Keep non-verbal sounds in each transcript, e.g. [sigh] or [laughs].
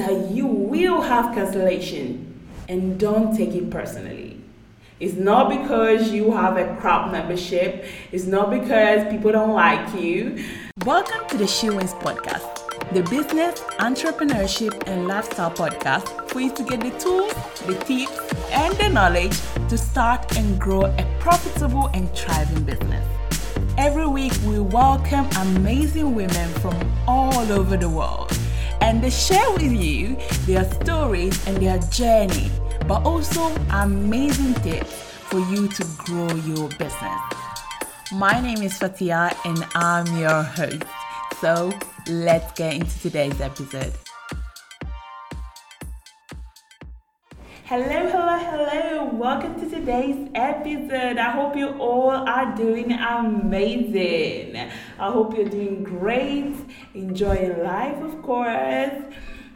that you will have cancellation and don't take it personally. It's not because you have a crap membership. It's not because people don't like you. Welcome to the She Wins podcast, the business, entrepreneurship, and lifestyle podcast for you to get the tools, the tips, and the knowledge to start and grow a profitable and thriving business. Every week, we welcome amazing women from all over the world and they share with you their stories and their journey, but also amazing tips for you to grow your business. My name is Fatia and I'm your host. So let's get into today's episode. Hello, hello, hello. Welcome to today's episode. I hope you all are doing amazing. I hope you're doing great, enjoying life, of course.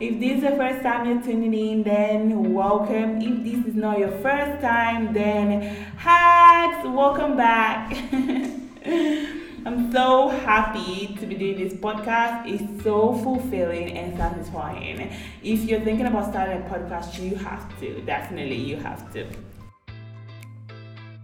If this is the first time you're tuning in, then welcome. If this is not your first time, then hats, welcome back. [laughs] I'm so happy to be doing this podcast. It's so fulfilling and satisfying. If you're thinking about starting a podcast, you have to. Definitely, you have to.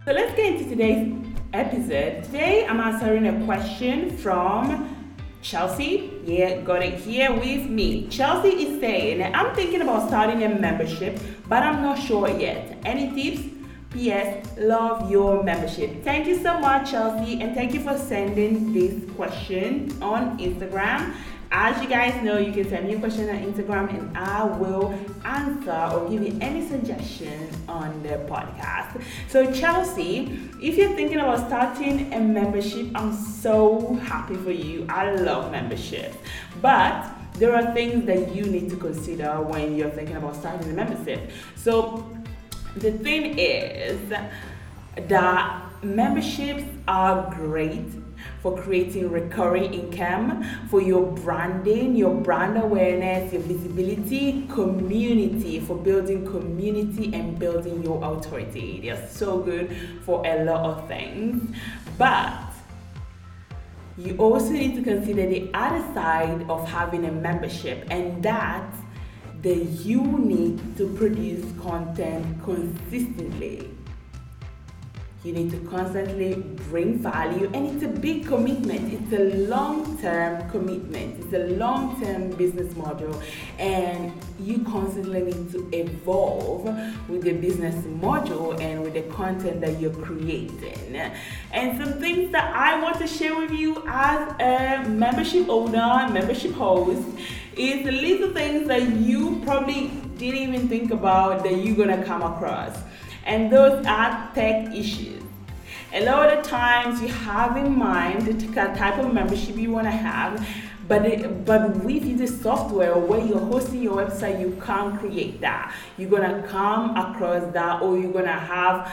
So let's get into today's episode. Today, I'm answering a question from Chelsea, yeah, got it here with me. Chelsea is saying, I'm thinking about starting a membership, but I'm not sure yet. Any tips? P.S. Love your membership. Thank you so much, Chelsea, and thank you for sending this question on Instagram. As you guys know, you can send me a question on Instagram and I will answer or give you any suggestion on the podcast. So, Chelsea, if you're thinking about starting a membership, I'm so happy for you. I love membership. But there are things that you need to consider when you're thinking about starting a membership. So, the thing is that memberships are great for creating recurring income, for your branding, your brand awareness, your visibility, community, for building community and building your authority. They're so good for a lot of things. But you also need to consider the other side of having a membership, and that that you need to produce content consistently. You need to constantly bring value, and it's a big commitment. It's a long term commitment, it's a long term business model, and you constantly need to evolve with the business model and with the content that you're creating. And some things that I want to share with you as a membership owner, membership host is the little things that you probably didn't even think about that you're gonna come across and those are tech issues. A lot of times you have in mind the type of membership you want to have, but it, but with the software where you're hosting your website, you can't create that. You're gonna come across that, or you're gonna have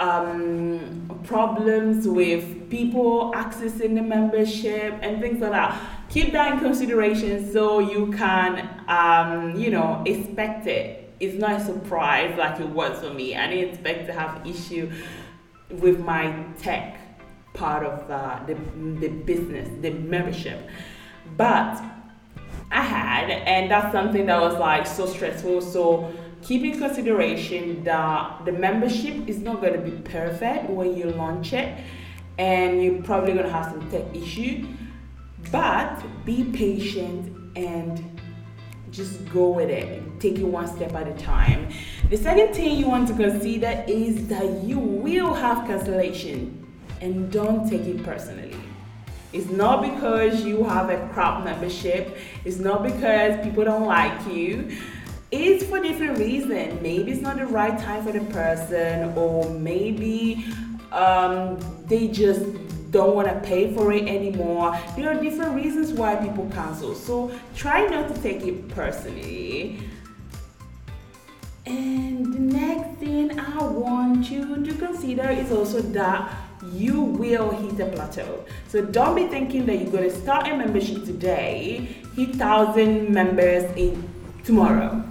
um, problems with people accessing the membership and things like that. Keep that in consideration so you can, um, you know, expect it it's not a surprise like it was for me. I didn't expect to have issue with my tech part of the, the, the business, the membership. But I had, and that's something that was like so stressful. So keep in consideration that the membership is not going to be perfect when you launch it, and you're probably going to have some tech issue. But be patient and just go with it. Take it one step at a time. The second thing you want to consider is that you will have cancellation and don't take it personally. It's not because you have a crap membership. It's not because people don't like you. It's for different reasons maybe it's not the right time for the person or maybe um, they just don't want to pay for it anymore. There are different reasons why people cancel. So try not to take it personally. And the next thing I want you to consider is also that you will hit a plateau. So don't be thinking that you're going to start a membership today, hit 1000 members in tomorrow.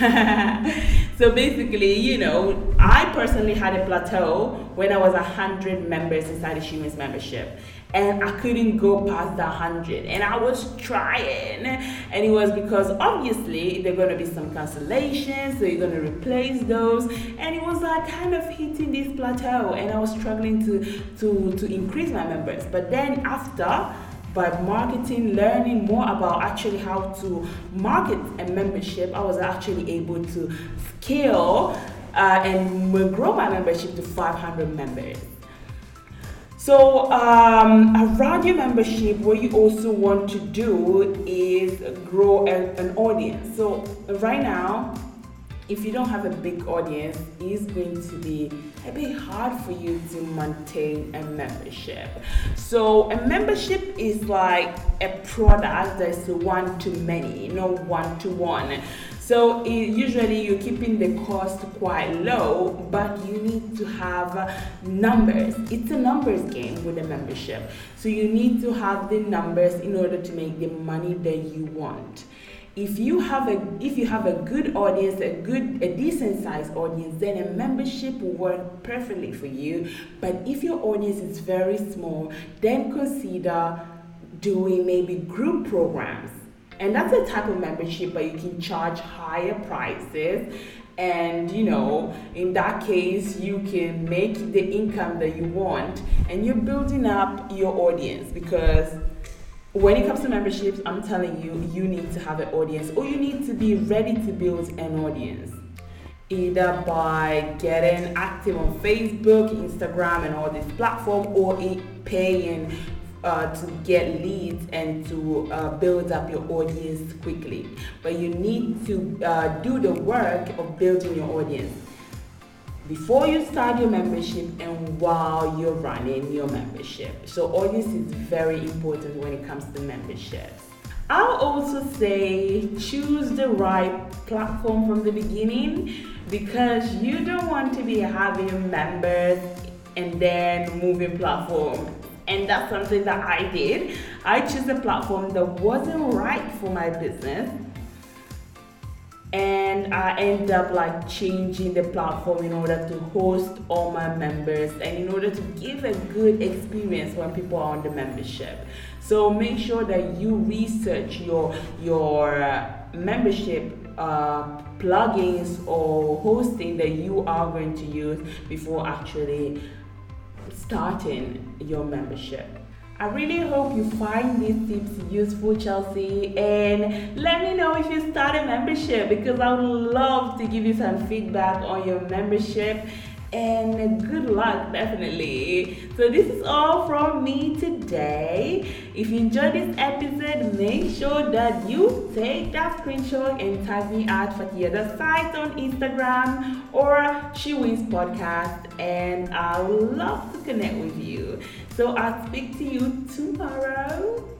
[laughs] so basically, you know, I personally had a plateau when I was 100 members inside the Wins membership. and I couldn't go past the 100 and I was trying. And it was because obviously there are going to be some cancellations so you're going to replace those. And it was like kind of hitting this plateau. And I was struggling to to to increase my members. But then after by marketing, learning more about actually how to market a membership, I was actually able to scale uh, and grow my membership to 500 members. So, um, around your membership, what you also want to do is grow a, an audience. So, right now, if you don't have a big audience, it's going to be a bit hard for you to maintain a membership. So, a membership is like a product that's one to many, not one to one. So it, usually you're keeping the cost quite low, but you need to have numbers. It's a numbers game with a membership. So you need to have the numbers in order to make the money that you want if you have a if you have a good audience a good a decent sized audience then a membership will work perfectly for you. But if your audience is very small then consider doing maybe group programs. And that's a type of membership but you can charge higher prices. And you know in that case you can make the income that you want and you're building up your audience because when it comes to memberships, I'm telling you, you need to have an audience or you need to be ready to build an audience. Either by getting active on Facebook, Instagram, and all these platforms, or paying uh, to get leads and to uh, build up your audience quickly. But you need to uh, do the work of building your audience before you start your membership and while you're running your membership. So audience is very important when it comes to memberships. I'll also say choose the right platform from the beginning because you don't want to be having members and then moving platform. And that's something that I did. I chose a platform that wasn't right for my business and I end up like changing the platform in order to host all my members and in order to give a good experience when people are on the membership. So make sure that you research your your uh, membership uh, plugins or hosting that you are going to use before actually starting your membership. I really hope you find these tips useful, Chelsea, and let me know if you start a membership because I would love to give you some feedback on your membership and good luck definitely. So this is all from me today. If you enjoyed this episode make sure that you take that screenshot and tag me at fatia the site on instagram or she wins podcast and i would love to connect with you. So i'll speak to you tomorrow